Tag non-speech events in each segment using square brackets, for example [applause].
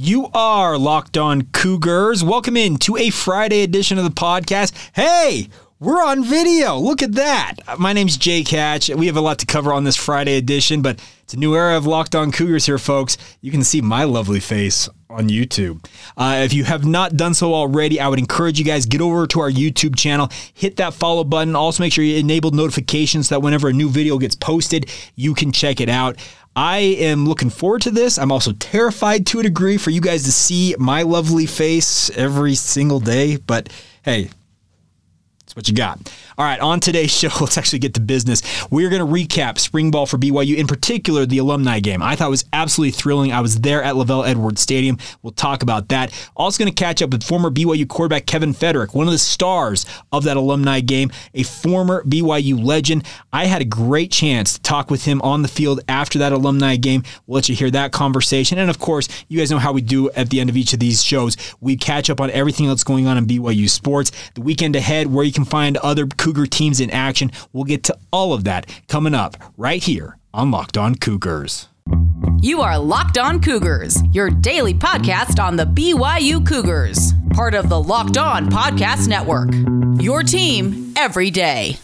You are locked on Cougars. Welcome in to a Friday edition of the podcast. Hey, we're on video. Look at that. My name's Jake Hatch. We have a lot to cover on this Friday edition, but it's a new era of Locked On Cougars here, folks. You can see my lovely face on YouTube. Uh, if you have not done so already, I would encourage you guys get over to our YouTube channel, hit that follow button. Also, make sure you enable notifications so that whenever a new video gets posted, you can check it out. I am looking forward to this. I'm also terrified to a degree for you guys to see my lovely face every single day. But hey, what you got. All right, on today's show, [laughs] let's actually get to business. We're going to recap spring ball for BYU, in particular the alumni game. I thought it was absolutely thrilling. I was there at LaVell Edwards Stadium. We'll talk about that. Also going to catch up with former BYU quarterback Kevin Feterik, one of the stars of that alumni game, a former BYU legend. I had a great chance to talk with him on the field after that alumni game. We'll let you hear that conversation. And of course, you guys know how we do at the end of each of these shows. We catch up on everything that's going on in BYU sports. The weekend ahead, where you can find other Cougar teams in action. We'll get to all of that coming up right here on Locked On Cougars. You are Locked On Cougars, your daily podcast on the BYU Cougars, part of the Locked On Podcast Network. Your team every day.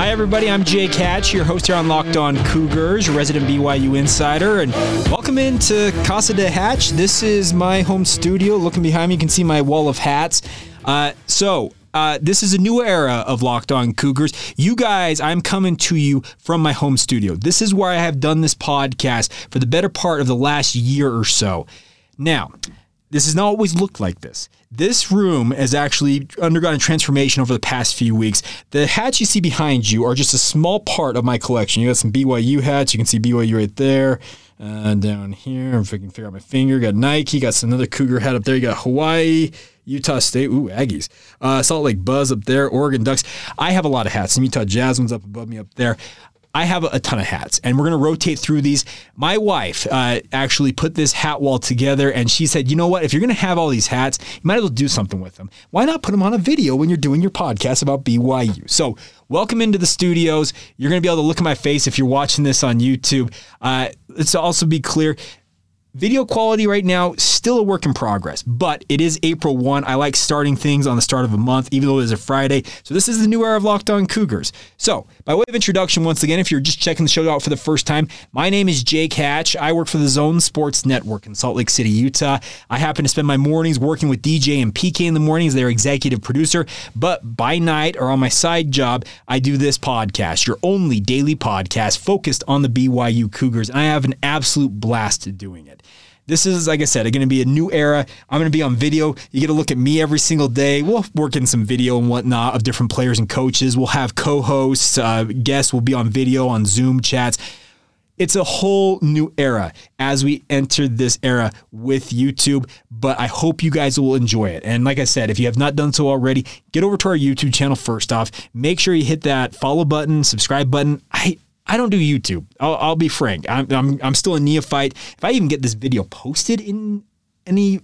Hi, everybody. I'm Jake Hatch, your host here on Locked On Cougars, resident BYU insider, and welcome into Casa de Hatch. This is my home studio. Looking behind me, you can see my wall of hats. Uh, so, uh, this is a new era of Locked On Cougars. You guys, I'm coming to you from my home studio. This is where I have done this podcast for the better part of the last year or so. Now, this has not always looked like this. This room has actually undergone a transformation over the past few weeks. The hats you see behind you are just a small part of my collection. You got some BYU hats. You can see BYU right there. Uh, down here, if I can figure out my finger, got Nike, got another Cougar hat up there. You got Hawaii, Utah State, ooh, Aggies, uh, Salt Lake Buzz up there, Oregon Ducks. I have a lot of hats. Some Utah Jazz ones up above me up there. I have a ton of hats, and we're going to rotate through these. My wife uh, actually put this hat wall together, and she said, "You know what? If you're going to have all these hats, you might as well do something with them. Why not put them on a video when you're doing your podcast about BYU?" So, welcome into the studios. You're going to be able to look at my face if you're watching this on YouTube. Uh, let's also be clear. Video quality right now, still a work in progress, but it is April 1. I like starting things on the start of a month, even though it is a Friday. So, this is the new era of Locked On Cougars. So, by way of introduction, once again, if you're just checking the show out for the first time, my name is Jake Hatch. I work for the Zone Sports Network in Salt Lake City, Utah. I happen to spend my mornings working with DJ and PK in the mornings, their executive producer, but by night or on my side job, I do this podcast, your only daily podcast focused on the BYU Cougars, and I have an absolute blast doing it. This is, like I said, going to be a new era. I'm going to be on video. You get to look at me every single day. We'll work in some video and whatnot of different players and coaches. We'll have co hosts, uh, guests will be on video, on Zoom chats. It's a whole new era as we enter this era with YouTube, but I hope you guys will enjoy it. And like I said, if you have not done so already, get over to our YouTube channel first off. Make sure you hit that follow button, subscribe button. I I don't do YouTube. I'll, I'll be frank. I'm, I'm, I'm still a neophyte. If I even get this video posted in any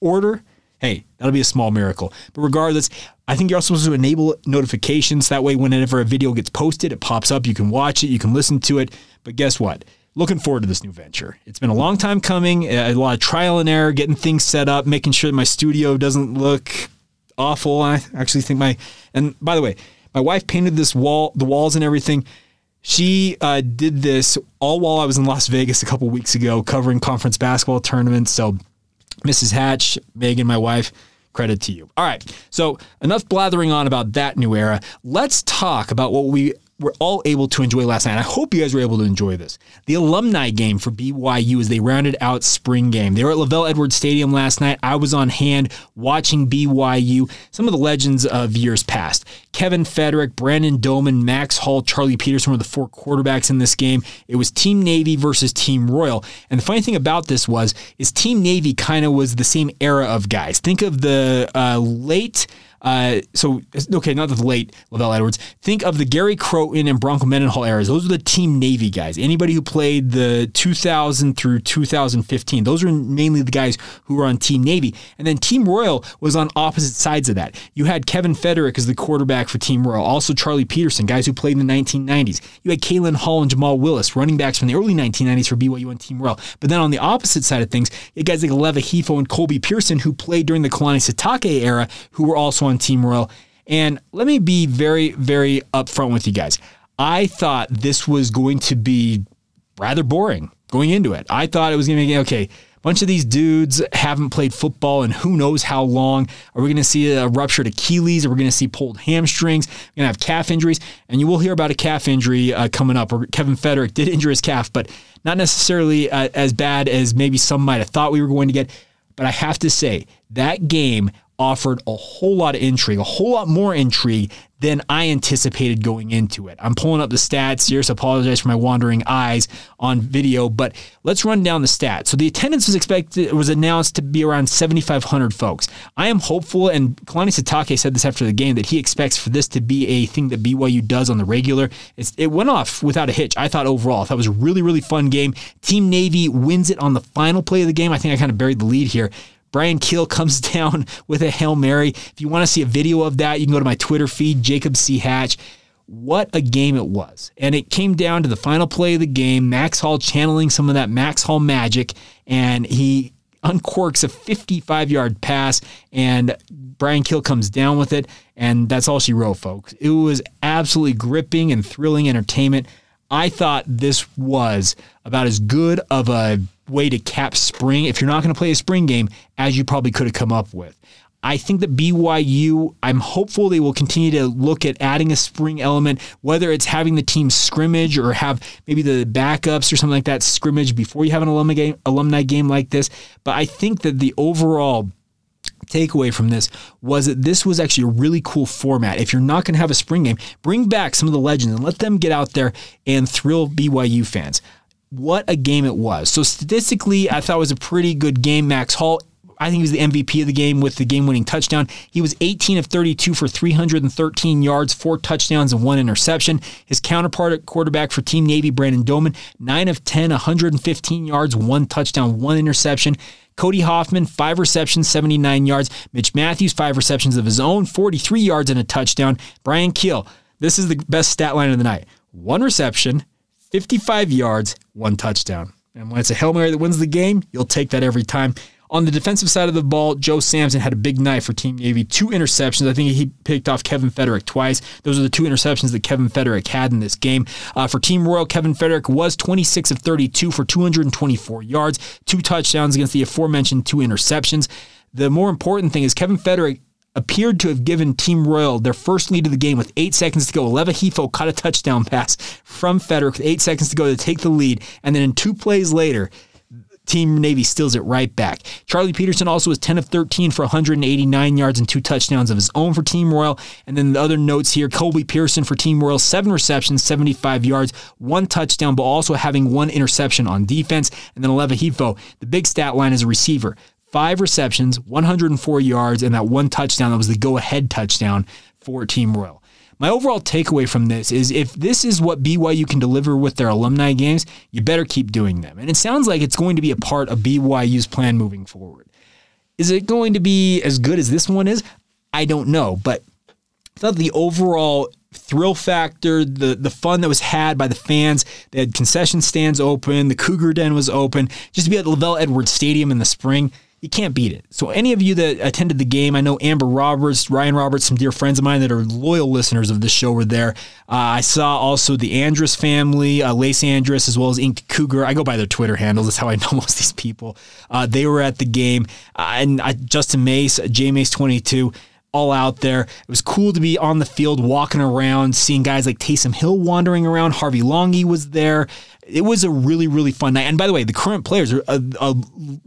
order, hey, that'll be a small miracle. But regardless, I think you're also supposed to enable notifications. That way, whenever a video gets posted, it pops up. You can watch it, you can listen to it. But guess what? Looking forward to this new venture. It's been a long time coming, a lot of trial and error, getting things set up, making sure that my studio doesn't look awful. I actually think my, and by the way, my wife painted this wall, the walls and everything. She uh, did this all while I was in Las Vegas a couple weeks ago covering conference basketball tournaments. So, Mrs. Hatch, Megan, my wife, credit to you. All right. So, enough blathering on about that new era. Let's talk about what we were all able to enjoy last night. I hope you guys were able to enjoy this. The alumni game for BYU as they rounded out spring game. They were at LaVell Edwards Stadium last night. I was on hand watching BYU, some of the legends of years past. Kevin Feterik, Brandon Doman, Max Hall, Charlie Peterson were the four quarterbacks in this game. It was Team Navy versus Team Royal. And the funny thing about this was, is Team Navy kind of was the same era of guys. Think of the uh, late Uh, so okay, not the late LaVell Edwards. Think of the Gary Crowton and Bronco Mendenhall eras. Those are the Team Navy guys. Anybody who played the 2000 through 2015. Those are mainly the guys who were on Team Navy. And then Team Royal was on opposite sides of that. You had Kevin Feterik as the quarterback for Team Royal. Also Charlie Peterson, guys who played in the 1990s. You had Kalen Hall and Jamal Willis, running backs from the early 1990s for BYU and Team Royal. But then on the opposite side of things, you had guys like Aleva Hifo and Colby Pearson who played during the Kalani Sitake era, who were also on Team Royal. And let me be very, very upfront with you guys. I thought this was going to be rather boring going into it. I thought it was going to be okay. A bunch of these dudes haven't played football in who knows how long. Are we going to see a ruptured Achilles? Are we going to see pulled hamstrings? We're going to have calf injuries, and you will hear about a calf injury uh, coming up. Kevin Feterik did injure his calf, but not necessarily uh, as bad as maybe some might have thought we were going to get. But I have to say that game offered a whole lot of intrigue, a whole lot more intrigue than I anticipated going into it. I'm pulling up the stats here, so apologize for my wandering eyes on video, but let's run down the stats. So the attendance was expected was announced to be around 7,500 folks. I am hopeful, and Kalani Sitake said this after the game that he expects for this to be a thing that BYU does on the regular. It's, it went off without a hitch. I thought overall, I thought it was a really really fun game. Team Navy wins it on the final play of the game. I think I kind of buried the lead here. Bryan Kehl [laughs] comes down with a Hail Mary. If you want to see a video of that, you can go to my Twitter feed, Jacob C. Hatch. What a game it was. And it came down to the final play of the game, Max Hall channeling some of that Max Hall magic, and he uncorks a 55 yard pass, and Bryan Kehl comes down with it. And that's all she wrote, folks. It was absolutely gripping and thrilling entertainment. I thought this was about as good of a way to cap spring if you're not going to play a spring game as you probably could have come up with. I think that BYU, I'm hopeful they will continue to look at adding a spring element, whether it's having the team scrimmage or have maybe the backups or something like that scrimmage before you have an alumni game, alumni game like this. But I think that the overall takeaway from this was that this was actually a really cool format. If you're not going to have a spring game, bring back some of the legends and let them get out there and thrill BYU fans what a game it was. So statistically, I thought it was a pretty good game. Max Hall, I think he was the MVP of the game with the game-winning touchdown. He was 18 of 32 for 313 yards, four touchdowns, and one interception. His counterpart at quarterback for Team Navy, Brandon Doman, 9 of 10, 115 yards, one touchdown, one interception. Cody Hoffman, five receptions, 79 yards. Mitch Matthews, five receptions of his own, 43 yards and a touchdown. Bryan Kehl, this is the best stat line of the night. One reception, 55 yards, one touchdown. And when it's a Hail Mary that wins the game, you'll take that every time. On the defensive side of the ball, Joe Samson had a big night for Team Navy. Two interceptions. I think he picked off Kevin Feterik twice. Those are the two interceptions that Kevin Feterik had in this game. Uh, for Team Royal, Kevin Feterik was 26 of 32 for 224 yards, two touchdowns against the aforementioned two interceptions. The more important thing is Kevin Feterik appeared to have given Team Royal their first lead of the game with eight seconds to go. Hifo caught a touchdown pass from Feterik with eight seconds to go to take the lead. And then in two plays later, Team Navy steals it right back. Charlie Peterson also was 10 of 13 for 189 yards and two touchdowns of his own for Team Royal. And then the other notes here Colby Pearson for Team Royal, seven receptions, 75 yards, one touchdown, but also having one interception on defense. And then Aleva Hifo, the big stat line as a receiver, five receptions, 104 yards, and that one touchdown that was the go ahead touchdown for Team Royal. My overall takeaway from this is if this is what BYU can deliver with their alumni games, you better keep doing them. And it sounds like it's going to be a part of BYU's plan moving forward. Is it going to be as good as this one is? I don't know, but I thought the overall thrill factor, the the fun that was had by the fans. They had concession stands open, the Cougar Den was open. Just to be at LaVell Edwards Stadium in the spring, you can't beat it. So, any of you that attended the game, I know Amber Roberts, Ryan Roberts, some dear friends of mine that are loyal listeners of this show were there. Uh, I saw also the Andrus family, uh, Lace Andrus, as well as Inked Cougar. I go by their Twitter handles. That's how I [laughs] know most these people. Uh, they were at the game. Uh, and Justin Mace, J Mace 22 all out there. It was cool to be on the field, walking around, seeing guys like Taysom Hill wandering around. Harvey Unga was there it was a really really fun night. And by the way, the current players are a, a,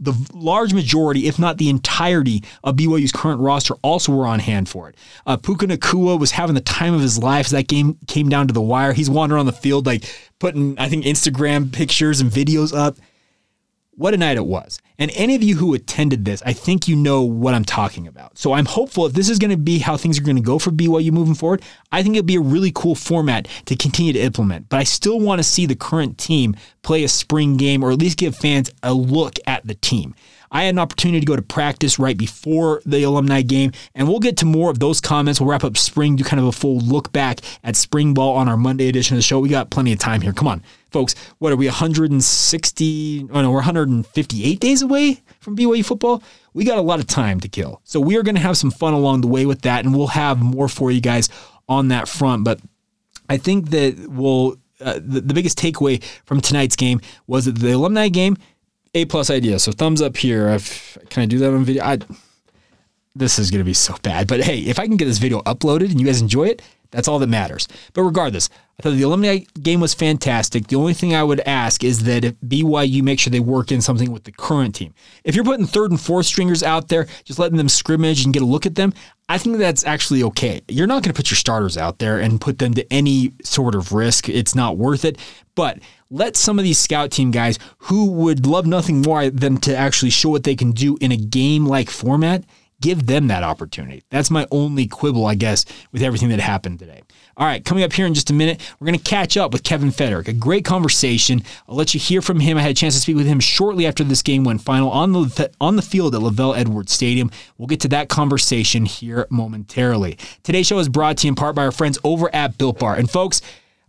the large majority, if not the entirety, of BYU's current roster also were on hand for it. Uh, Puka Nacua was having the time of his life as that game came down to the wire. He's wandering on the field like putting I think Instagram pictures and videos up. What a night it was. And any of you who attended this, I think you know what I'm talking about. So I'm hopeful if this is going to be how things are going to go for BYU moving forward, I think it'll be a really cool format to continue to implement. But I still want to see the current team play a spring game or at least give fans a look at the team. I had an opportunity to go to practice right before the alumni game, and we'll get to more of those comments. We'll wrap up spring, do kind of a full look back at spring ball on our Monday edition of the show. We got plenty of time here. Come on, folks. What are we, 160? Oh no, we're 158 days away from BYU football. We got a lot of time to kill. So we are going to have some fun along the way with that, and we'll have more for you guys on that front. But I think that we'll. Uh, the, the biggest takeaway from tonight's game was that the alumni game a plus idea. So thumbs up here. I've, can I do that on video? I, this is going to be so bad. But hey, if I can get this video uploaded and you guys enjoy it, that's all that matters. But regardless, I thought the alumni game was fantastic. The only thing I would ask is that if BYU make sure they work in something with the current team. If you're putting third and fourth stringers out there, just letting them scrimmage and get a look at them, I think that's actually okay. You're not going to put your starters out there and put them to any sort of risk. It's not worth it. But let some of these scout team guys who would love nothing more than to actually show what they can do in a game like format give them that opportunity. That's my only quibble, I guess, with everything that happened today. All right, coming up here in just a minute, we're going to catch up with Kevin Feterik. A great conversation. I'll let you hear from him. I had a chance to speak with him shortly after this game went final on the on the field at LaVell Edwards Stadium. We'll get to that conversation here momentarily. Today's show is brought to you in part by our friends over at Built Bar. And folks,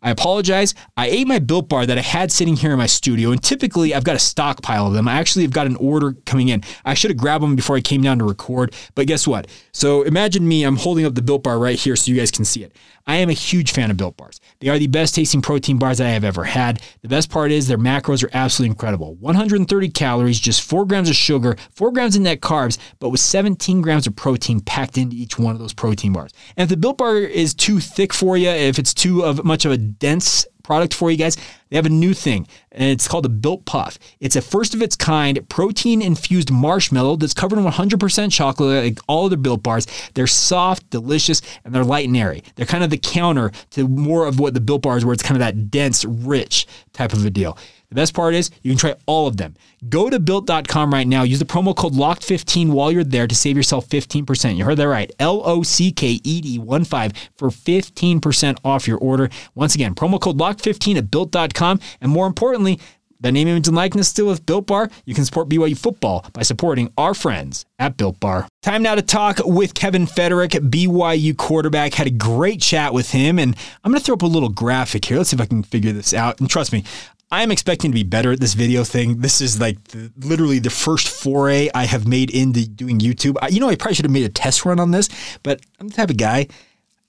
I apologize. I ate my Built Bar that I had sitting here in my studio, and typically I've got a stockpile of them. I actually have got an order coming in. I should have grabbed them before I came down to record, but guess what? So imagine me, I'm holding up the Built Bar right here so you guys can see it. I am a huge fan of Built Bars. They are the best tasting protein bars that I have ever had. The best part is their macros are absolutely incredible 130 calories, just 4 grams of sugar, 4 grams of net carbs, but with 17 grams of protein packed into each one of those protein bars. And if the Built Bar is too thick for you, if it's too of much of a dense product for you guys. They have a new thing, and it's called a Built Puff. It's a first of its kind protein infused marshmallow that's covered in 100% chocolate, like all of their Built bars. They're soft, delicious, and they're light and airy. They're kind of the counter to more of what the Built bars, where it's kind of that dense, rich type of a deal. The best part is you can try all of them. Go to built.com right now. Use the promo code LOCKED15 while you're there to save yourself 15%. You heard that right. L O C K E D 1 5 for 15% off your order. Once again, promo code LOCKED15 at built.com. And more importantly, the name, image, and likeness still with Built Bar. You can support BYU football by supporting our friends at Built Bar. Time now to talk with Kevin Feterik, BYU quarterback. Had a great chat with him, and I'm going to throw up a little graphic here. Let's see if I can figure this out. And trust me, I am expecting to be better at this video thing. This is like the, literally the first foray I have made into doing YouTube. I, you know, I probably should have made a test run on this, but I'm the type of guy.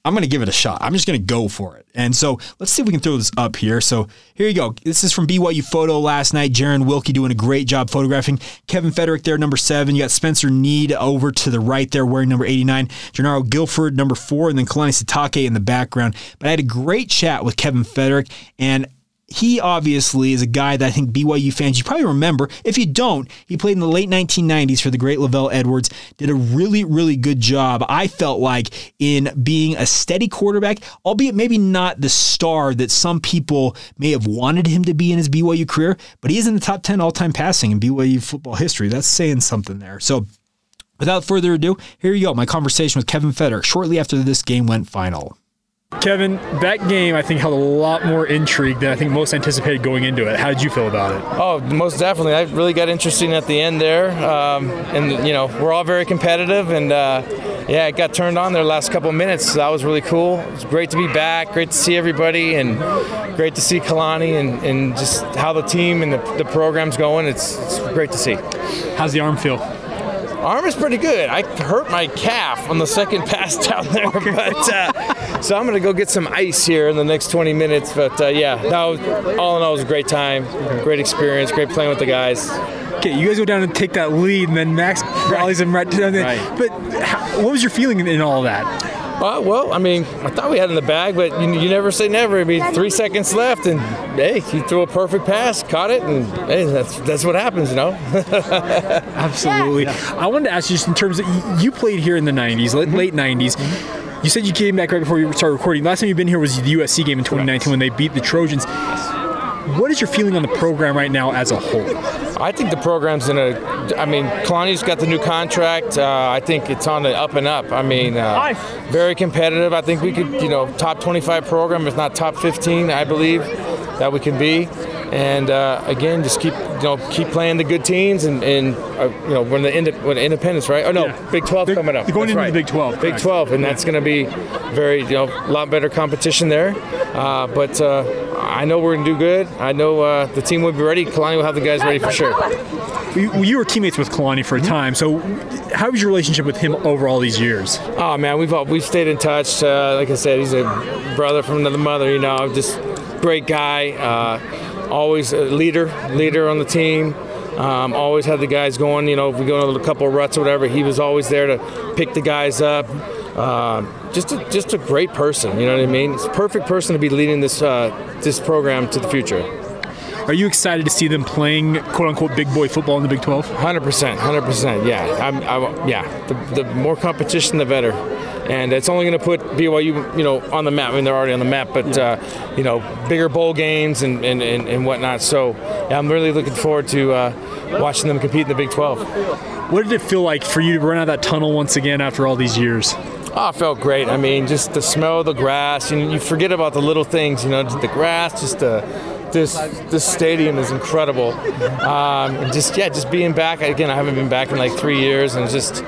I'm going to give it a shot. I'm just going to go for it. And so let's see if we can throw this up here. So here you go. This is from BYU Photo last night. Jaren Wilkey doing a great job photographing. Kevin Feterik there, number seven. You got Spencer Need over to the right there wearing number 89. Gennaro Guilford, number four. And then Kalani Sitake in the background. But I had a great chat with Kevin Feterik. And he obviously is a guy that I think BYU fans you probably remember. If you don't, he played in the late 1990s for the great LaVell Edwards. Did a really, really good job. I felt like in being a steady quarterback, albeit maybe not the star that some people may have wanted him to be in his BYU career, but he is in the top 10 all-time passing in BYU football history. That's saying something there. So. Without further ado, here you go. My conversation with Kevin Feterik shortly after this game went final. Kevin, that game I think held a lot more intrigue than I think most anticipated going into it. How did you feel about it? Oh, most definitely. I really got interesting at the end there, um, and you know we're all very competitive, and uh, yeah, it got turned on there the last couple of minutes. So that was really cool. It's great to be back. Great to see everybody, and great to see Kalani and, and just how the team and the, the program's going. It's, it's great to see. How's the arm feel? Arm is pretty good. I hurt my calf on the second [laughs] pass down there, but uh, so I'm gonna go get some ice here in the next 20 minutes. But uh, yeah, that was, all in all, it was a great time, great experience, great playing with the guys. Okay, you guys go down and take that lead, and then Max rallies him right down there. Right. But how, what was your feeling in, in all that? Uh, well, I mean, I thought we had in the bag, but you, you, never say never. I mean, three seconds left, and hey, he threw a perfect pass, caught it, and hey, that's that's what happens, you know. [laughs] Absolutely. Yeah. I wanted to ask you just in terms of you played here in the '90s, late, late '90s. You said you came back right before you started recording. Last time you've been here was the USC game in 2019 when they beat the Trojans what is your feeling on the program right now as a whole? I think the program's in a. I mean, Kalani's got the new contract. Uh, I think it's on the up and up. I mean, uh, very competitive. I think we could, you know, top 25 program, if not top 15, I believe that we can be. And uh, again, just keep you know keep playing the good teams and, and uh, you know when the ind- when Independence right? Oh no, Yeah. Big 12 Big- coming up. going That's into the. Big 12, Big correct. 12, and that's going to be very you know a lot better competition there. Uh, but uh, I know we're going to do good. I know uh, the team will be ready. Kalani will have the guys ready for sure. You, you were teammates with Kalani for a time, so how was your relationship with him over all these years? Oh man, we've all, we've stayed in touch. Uh, like I said, he's a brother from another mother. You know, just great guy. Always a leader, leader on the team. Um, always had the guys going. You know, if we go on a couple of ruts or whatever, he was always there to pick the guys up. Uh, just a, just a great person. You know what I mean? It's a perfect person to be leading this uh, this program to the future. Are you excited to see them playing quote unquote big boy football in the Big 12? Hundred percent, hundred percent. Yeah, I'm, I, yeah. The, the more competition, the better. And it's only going to put BYU, you know, on the map. I mean, they're already on the map, but uh, you know, bigger bowl games and, and, and, and whatnot. So, yeah, I'm really looking forward to uh, watching them compete in the Big 12. What did it feel like for you to run out of that tunnel once again after all these years? Oh, it felt great. I mean, just the smell of the grass. You, you forget about the little things, you know, the grass, just the this this stadium is incredible. Um, and just yeah, just being back again. I haven't been back in like three years, and just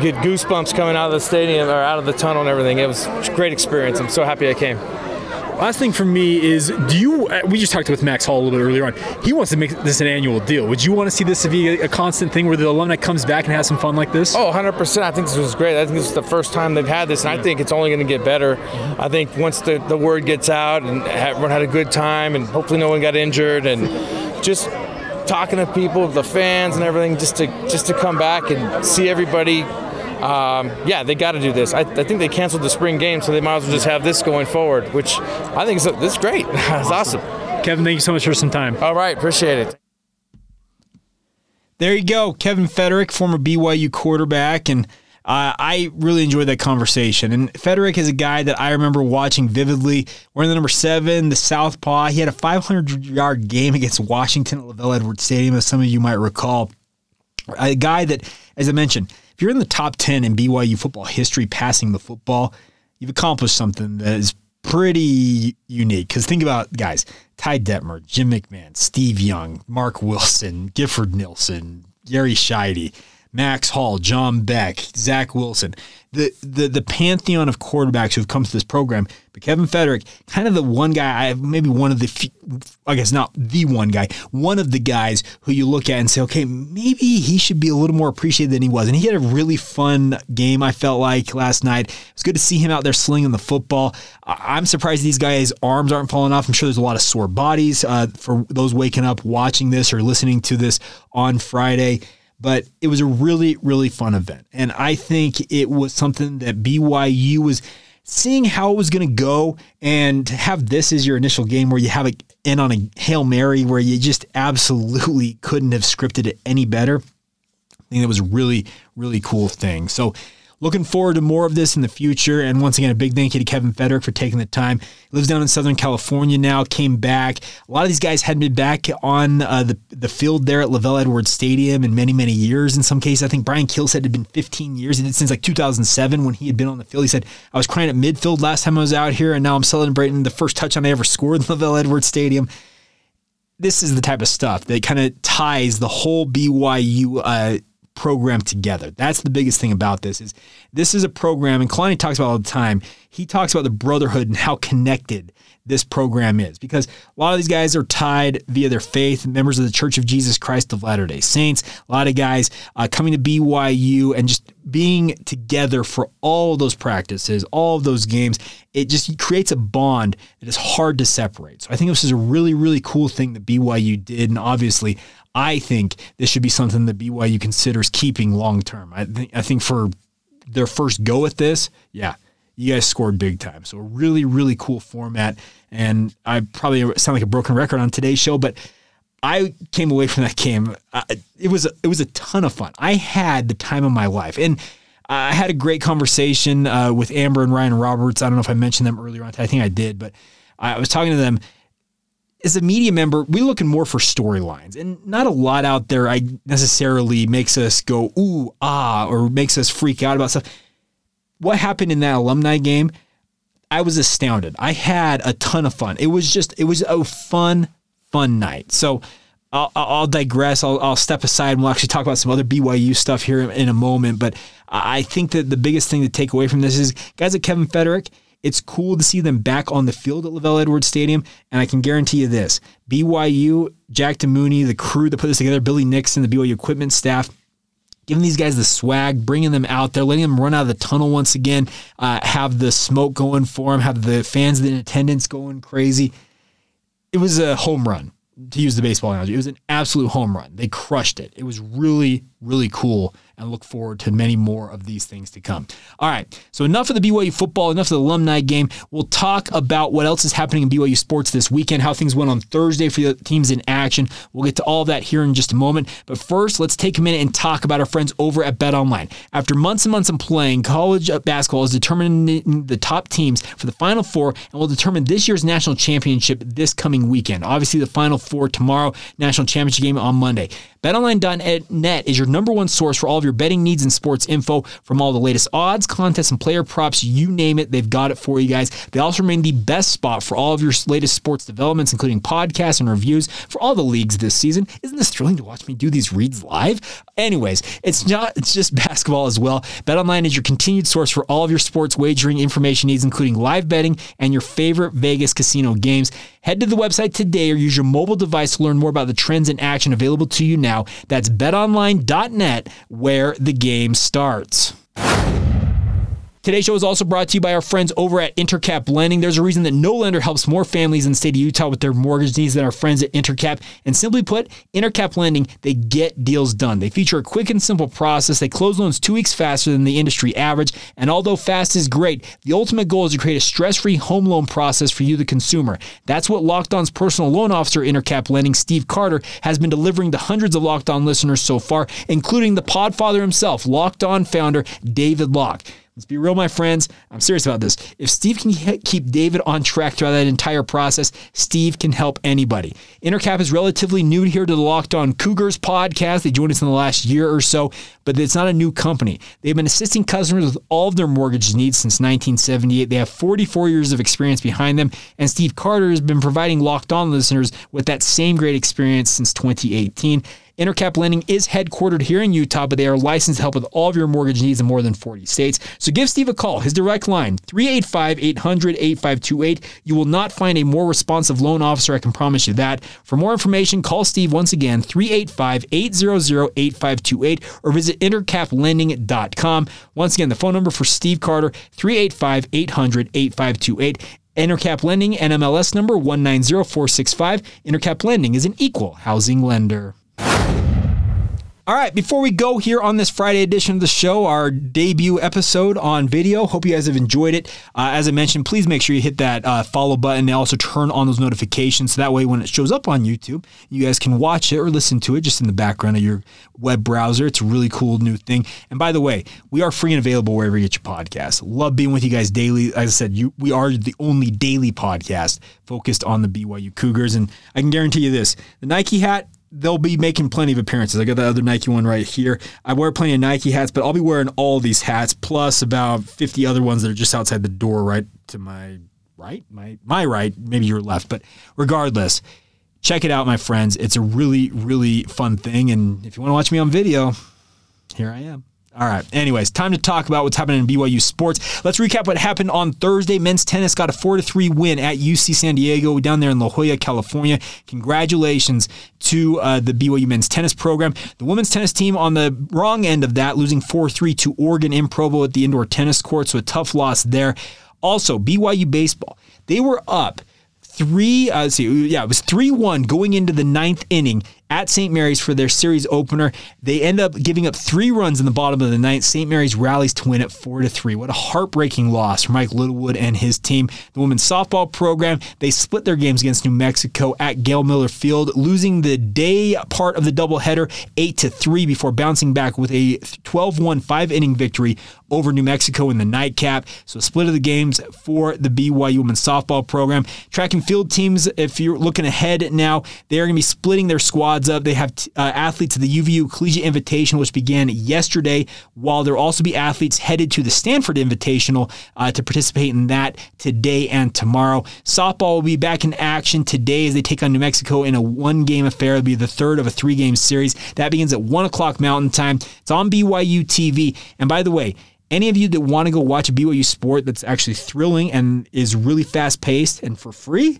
get goosebumps coming out of the stadium or out of the tunnel and everything. It was a great experience. I'm so happy I came. Last thing for me is, do you? uh, We just talked with Max Hall a little bit earlier on. He wants to make this an annual deal. Would you want to see this to be a, constant thing where the alumni comes back and has some fun like this? Oh, 100%. I think this was great. I think this is the first time they've had this, and I think it's only going to get better. I think once the, the word gets out and everyone had a good time, and hopefully no one got injured, and just talking to people, the fans and everything, just to just to come back and see everybody. Um, yeah, they got to do this. I, I think they canceled the spring game, so they might as well just have this going forward, which I think is this is great. [laughs] it's awesome. Kevin, thank you so much for some time. All right, appreciate it. There you go, Kevin Feterik, former BYU quarterback, and uh, I really enjoyed that conversation. And Feterik is a guy that I remember watching vividly. Wearing the number seven, the Southpaw. He had a 500-yard game against Washington at LaVell Edwards Stadium, as some of you might recall. A guy that, as I mentioned, if you're in the top 10 in BYU football history passing the football, you've accomplished something that is pretty unique. Because think about guys Ty Detmer, Jim McMahon, Steve Young, Marc Wilson, Gifford Nielsen, Gary Sheide, Max Hall, John Beck, Zach Wilson, the, the the pantheon of quarterbacks who have come to this program. But Kevin Feterik, kind of the one guy, I maybe one of the, few, I guess not the one guy, one of the guys who you look at and say, okay, maybe he should be a little more appreciated than he was. And he had a really fun game. I felt like last night. It was good to see him out there slinging the football. I'm surprised these guys' arms aren't falling off. I'm sure there's a lot of sore bodies uh, for those waking up watching this or listening to this on Friday but it was a really, really fun event. And I think it was something that BYU was seeing how it was going to go and to have this as your initial game where you have it in on a Hail Mary where you just absolutely couldn't have scripted it any better. I think that was a really, really cool thing. So looking forward to more of this in the future. And once again, a big thank you to Kevin Feterik for taking the time. He lives down in Southern California now, came back. A lot of these guys hadn't been back on uh, the, the field there at LaVell Edwards Stadium in many, many years. In some cases, I think Bryan Kehl said it had been 15 years. He did since like 2007 when he had been on the field. He said, I was crying at midfield last time I was out here, and now I'm celebrating the first touchdown I ever scored in [laughs] LaVell Edwards Stadium this is the type of stuff that kind of ties the whole BYU uh, program together. That's the biggest thing about this is this is a program, and Kalani talks about all the time. He talks about the brotherhood and how connected this program is because a lot of these guys are tied via their faith, members of the Church of Jesus Christ of Latter Day Saints. A lot of guys uh, coming to BYU and just being together for all those practices, all of those games. It just creates a bond that is hard to separate. So I think this is a really, really cool thing that BYU did, and obviously. I think this should be something that BYU considers keeping long term. I think I think for their first go at this, yeah, you guys scored big time. So a really, really cool format. And I probably sound like a broken record on today's show, but I came away from that game. It was it was a ton of fun. I had the time of my life, and I had a great conversation uh, with Amber and Ryan Roberts. I don't know if I mentioned them earlier on. I think I did, but I was talking to them. As a media member, we're looking more for storylines, and not a lot out there. I necessarily makes us go ooh ah or makes us freak out about stuff. What happened in that alumni game? I was astounded. I had a ton of fun. It was just it was a fun fun night. So. I'll, I'll digress. I'll, I'll step aside and we'll actually talk about some other BYU stuff here in a moment. But I think that the biggest thing to take away from this is guys like Kevin Feterik, it's cool to see them back on the field at LaVell Edwards Stadium. And I can guarantee you this BYU, Jack DeMooney, the crew that put this together, Billy Nixon, the BYU equipment staff, giving these guys the swag, bringing them out there, letting them run out of the tunnel once again, uh, have the smoke going for them, have the fans in attendance going crazy. It was a home run to use the baseball analogy, it was an absolute home run. They crushed it. It was really, really cool and look forward to many more of these things to come. All right, so enough of the BYU football, enough of the alumni game. We'll talk about what else is happening in BYU sports this weekend, how things went on Thursday for the teams in action. We'll get to all that here in just a moment. But first, let's take a minute and talk about our friends over at Bet Online. After months and months of playing, college basketball is determining the top teams for the Final Four and will determine this year's national championship this coming weekend. Obviously, the Final Four tomorrow, national championship game on Monday. BetOnline.net is your number one source for all of your betting needs and sports info from all the latest odds, contests, and player props. You name it, they've got it for you guys. They also remain the best spot for all of your latest sports developments, including podcasts and reviews for all the leagues this season. Isn't this thrilling to watch me do these reads live? Anyways, it's not it's [laughs] just basketball as well. BetOnline is your continued source for all of your sports wagering information needs, including live betting and your favorite Vegas casino games. Head to the website today or use your mobile device to learn more about the trends in action available to you now. That's betonline.net where the game starts. Today's show is also brought to you by our friends over at Intercap Lending. There's a reason that no lender helps more families in the state of Utah with their mortgage needs than our friends at Intercap. And simply put, Intercap Lending, they get deals done. They feature a quick and simple process. They close loans two weeks faster than the industry average. And although fast is great, the ultimate goal is to create a stress-free home loan process for you, the consumer. That's what Locked On's personal loan officer, Intercap Lending, Steve Carter, has been delivering to hundreds of Locked On listeners so far, including the podfather himself, Locked On founder David Locke. Let's be real, my friends. I'm serious about this. If Steve can keep David on track throughout that entire process, Steve can help anybody. Intercap is relatively new here to the Locked On Cougars podcast. They joined us in the last year or so, but it's not a new company. They've been assisting customers with all of their mortgage needs since 1978. They have 44 years of experience behind them, and Steve Carter has been providing Locked On listeners with that same great experience since 2018. Intercap Lending is headquartered here in Utah, but they are licensed to help with all of your mortgage needs in more than 40 states. So give Steve a call. His direct line, 385 800 8528. You will not find a more responsive loan officer, I can promise you that. For more information, call Steve once again, 385 800 8528, or visit intercaplending.com. Once again, the phone number for Steve Carter, 385 800 8528. Intercap Lending, NMLS number 190465. Intercap Lending is an equal housing lender. All right, before we go here on this Friday edition of the show, our debut episode on video, hope you guys have enjoyed it. Uh, as I mentioned, please make sure you hit that uh, follow button and also turn on those notifications so that way when it shows up on YouTube, you guys can watch it or listen to it just in the background of your web browser. It's a really cool new thing. And by the way, we are free and available wherever you get your podcasts. Love being with you guys daily. As I said, you, we are the only daily podcast focused on the BYU Cougars. And I can guarantee you this the Nike hat, they'll be making plenty of appearances. I got the other Nike one right here. I wear plenty of Nike hats, but I'll be wearing all these hats plus about 50 other ones that are just outside the door right to my right, my my right, maybe your left, but regardless, check it out my friends. It's a really really fun thing and if you want to watch me on video, here I am. All right. Anyways, time to talk about what's happening in BYU sports. Let's recap what happened on Thursday. Men's tennis got a 4 to 3 win at UC San Diego down there in La Jolla, California. Congratulations to uh, the BYU men's tennis program. The women's tennis team on the wrong end of that, losing 4 3 to Oregon in Provo at the indoor tennis court. So a tough loss there. Also, BYU baseball. They were up three, uh, see, yeah, it was 3 1 going into the ninth inning at St. Mary's for their series opener. They end up giving up three runs in the bottom of the ninth. St. Mary's rallies to win at four to three. What a heartbreaking loss for Mike Littlewood and his team. The women's softball program they split their games against New Mexico at Gail Miller Field, losing the day part of the doubleheader eight to three before bouncing back with a 12-1 five inning victory over New Mexico in the nightcap. So split of the games for the BYU women's softball program. Track and field teams, if you're looking ahead now, they're going to be splitting their up. They have uh, athletes at the UVU Collegiate Invitational, which began yesterday, while there'll also be athletes headed to the Stanford Invitational uh, to participate in that today and tomorrow. Softball will be back in action today as they take on New Mexico in a one game affair. It'll be the third of a three game series. That begins at 1 o'clock Mountain Time. It's on BYU TV. And by the way, any of you that want to go watch a BYU sport that's actually thrilling and is really fast paced and for free,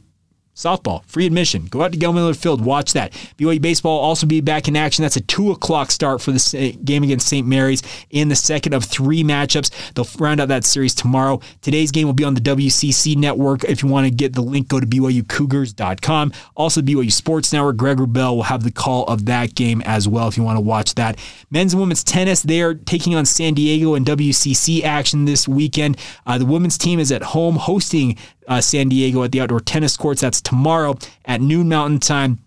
Softball, free admission. Go out to Gail Miller Field, watch that. BYU baseball also be back in action. That's a two o'clock start for the game against St. Mary's in the second of three matchups. They'll round out that series tomorrow. Today's game will be on the WCC network. If you want to get the link, go to BYUCougars.com. Also, BYU Sports Network. Greg Wrubell will have the call of that game as well if you want to watch that. Men's and women's tennis, they are taking on San Diego in WCC action this weekend. Uh, the women's team is at home hosting uh, San Diego at the outdoor tennis courts. That's tomorrow at noon Mountain Time.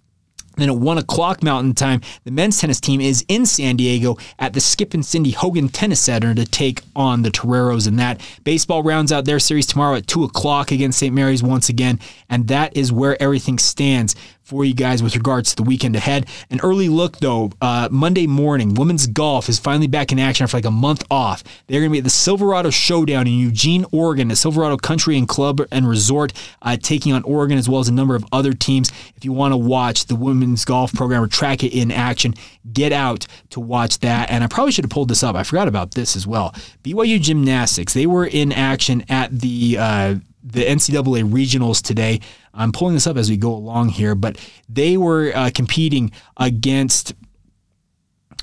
Then at 1 o'clock Mountain Time, the men's tennis team is in San Diego at the Skip and Cindy Hogan Tennis Center to take on the Toreros in that. Baseball rounds out their series tomorrow at 2 o'clock against St. Mary's once again. And that is where everything stands for you guys with regards to the weekend ahead. An early look, though, uh, Monday morning, women's golf is finally back in action after like a month off. They're going to be at the Silverado Showdown in Eugene, Oregon, at Silverado Country and Club and Resort, uh, taking on Oregon as well as a number of other teams. If you want to watch the women's golf program or track it in action, get out to watch that. And I probably should have pulled this up. I forgot about this as well. BYU Gymnastics, they were in action at the uh, the NCAA regionals today. I'm pulling this up as we go along here, but they were uh, competing against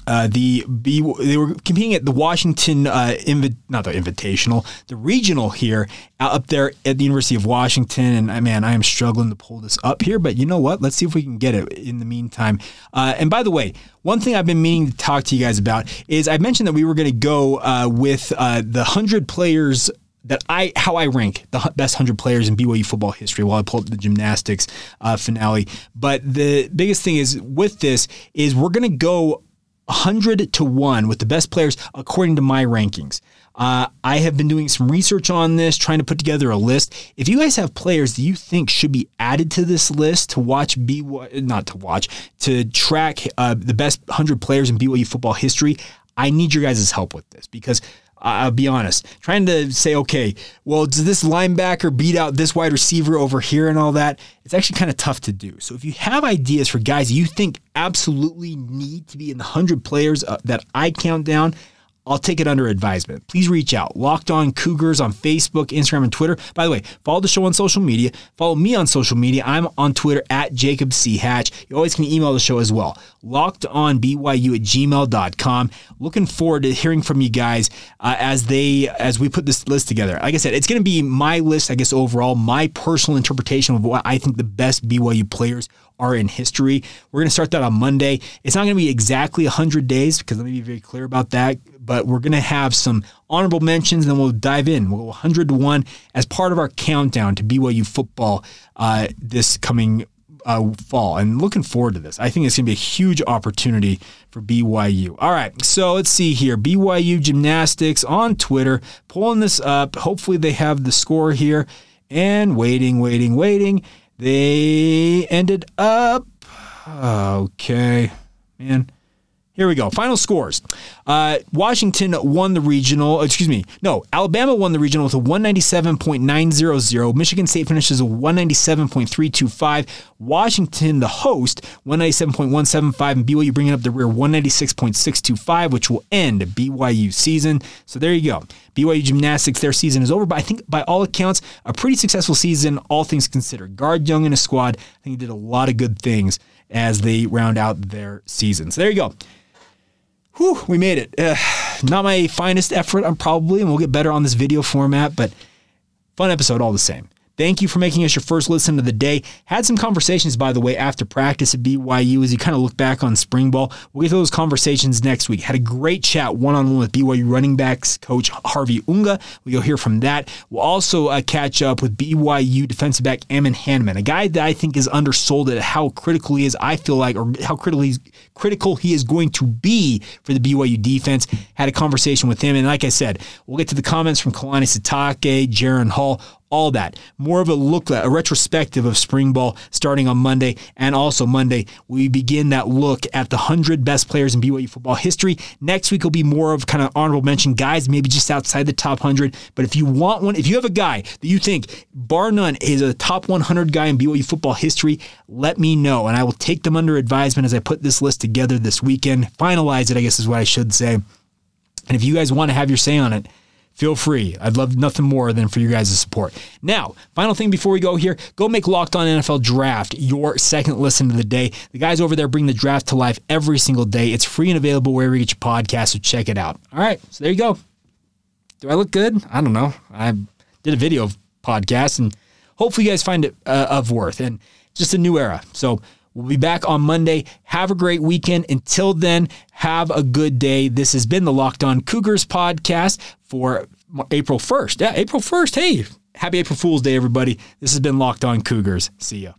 uh, the B, they were competing at the Washington uh, not the Invitational, the regional here uh, up there at the University of Washington. And uh, man, I am struggling to pull this up here, but you know what? Let's see if we can get it in the meantime. Uh, and by the way, one thing I've been meaning to talk to you guys about is I mentioned that we were going to go uh, with the hundred players that I how I rank the best hundred players in BYU football history while I pull up the gymnastics uh, finale. But the biggest thing is with this is we're going to go hundred to one with the best players according to my rankings. Uh, I have been doing some research on this, trying to put together a list. If you guys have players that you think should be added to this list to watch BYU, not to watch, to track uh, the best 100 players in BYU football history, I need your guys' help with this because I'll be honest. Trying to say, okay, well, does this linebacker beat out this wide receiver over here and all that? It's actually kind of tough to do. So if you have ideas for guys you think absolutely need to be in the 100 players uh, that I count down, I'll take it under advisement. Please reach out. Locked on Cougars on Facebook, Instagram, and Twitter. By the way, follow the show on social media. Follow me on social media. I'm on Twitter at Jacob C. Hatch. You always can email the show as well. Locked on BYU at gmail.com. Looking forward to hearing from you guys uh, as they as we put this list together. Like I said, it's going to be my list, I guess, overall, my personal interpretation of what I think the best BYU players are in history. We're going to start that on Monday. It's not going to be exactly 100 days because let me be very clear about that but we're going to have some honorable mentions, and then we'll dive in. We'll go 100 to 1 as part of our countdown to BYU football uh, this coming uh, fall. And looking forward to this. I think it's going to be a huge opportunity for BYU. All right, so let's see here. BYU Gymnastics on Twitter, pulling this up. Hopefully, they have the score here. And waiting, waiting, waiting. They ended up. Okay, man. Here we go. Final scores. Uh, Washington won the regional. Excuse me. No, Alabama won the regional with a 197.900. Michigan State finishes a 197.325. Washington, the host, 197.175. And BYU bringing up the rear 196.625, which will end BYU season. So there you go. BYU Gymnastics, their season is over, but I think by all accounts, a pretty successful season, all things considered. Guard Young and his squad, I think he did a lot of good things as they round out their season. So there you go. Whew, we made it. Uh, not my finest effort, I'm probably, and we'll get better on this video format, but fun episode all the same. Thank you for making us your first listen of the day. Had some conversations, by the way, after practice at BYU as you kind of look back on spring ball. We'll get to those conversations next week. Had a great chat one on one with BYU running backs coach Harvey Unga. We'll hear from that. We'll also uh, catch up with BYU defensive back Ammon Hannemann, a guy that I think is undersold at how critical he is, I feel like, or how critically critical he is going to be for the BYU defense. Had a conversation with him. And like I said, we'll get to the comments from Kalani Sitake, Jaren Hall, all that. More of a look, a retrospective of spring ball starting on Monday. And also Monday, we begin that look at the 100 best players in BYU football history. Next week will be more of kind of honorable mention guys, maybe just outside the top 100. But if you want one, if you have a guy that you think, bar none, is a top 100 guy in BYU football history, let me know. And I will take them under advisement as I put this list together this weekend. Finalize it, I guess is what I should say. And if you guys want to have your say on it, feel free. I'd love nothing more than for you guys' to support. Now, final thing before we go here, go make Locked On NFL Draft your second listen of the day. The guys over there bring the draft to life every single day. It's free and available wherever you get your podcast, so check it out. All right, so there you go. Do I look good? I don't know. I did a video podcast, and hopefully you guys find it uh, of worth. And just a new era. So We'll be back on Monday. Have a great weekend. Until then, have a good day. This has been the Locked On Cougars podcast for April 1st. Yeah, April 1st. Hey, happy April Fool's Day, everybody. This has been Locked On Cougars. See ya.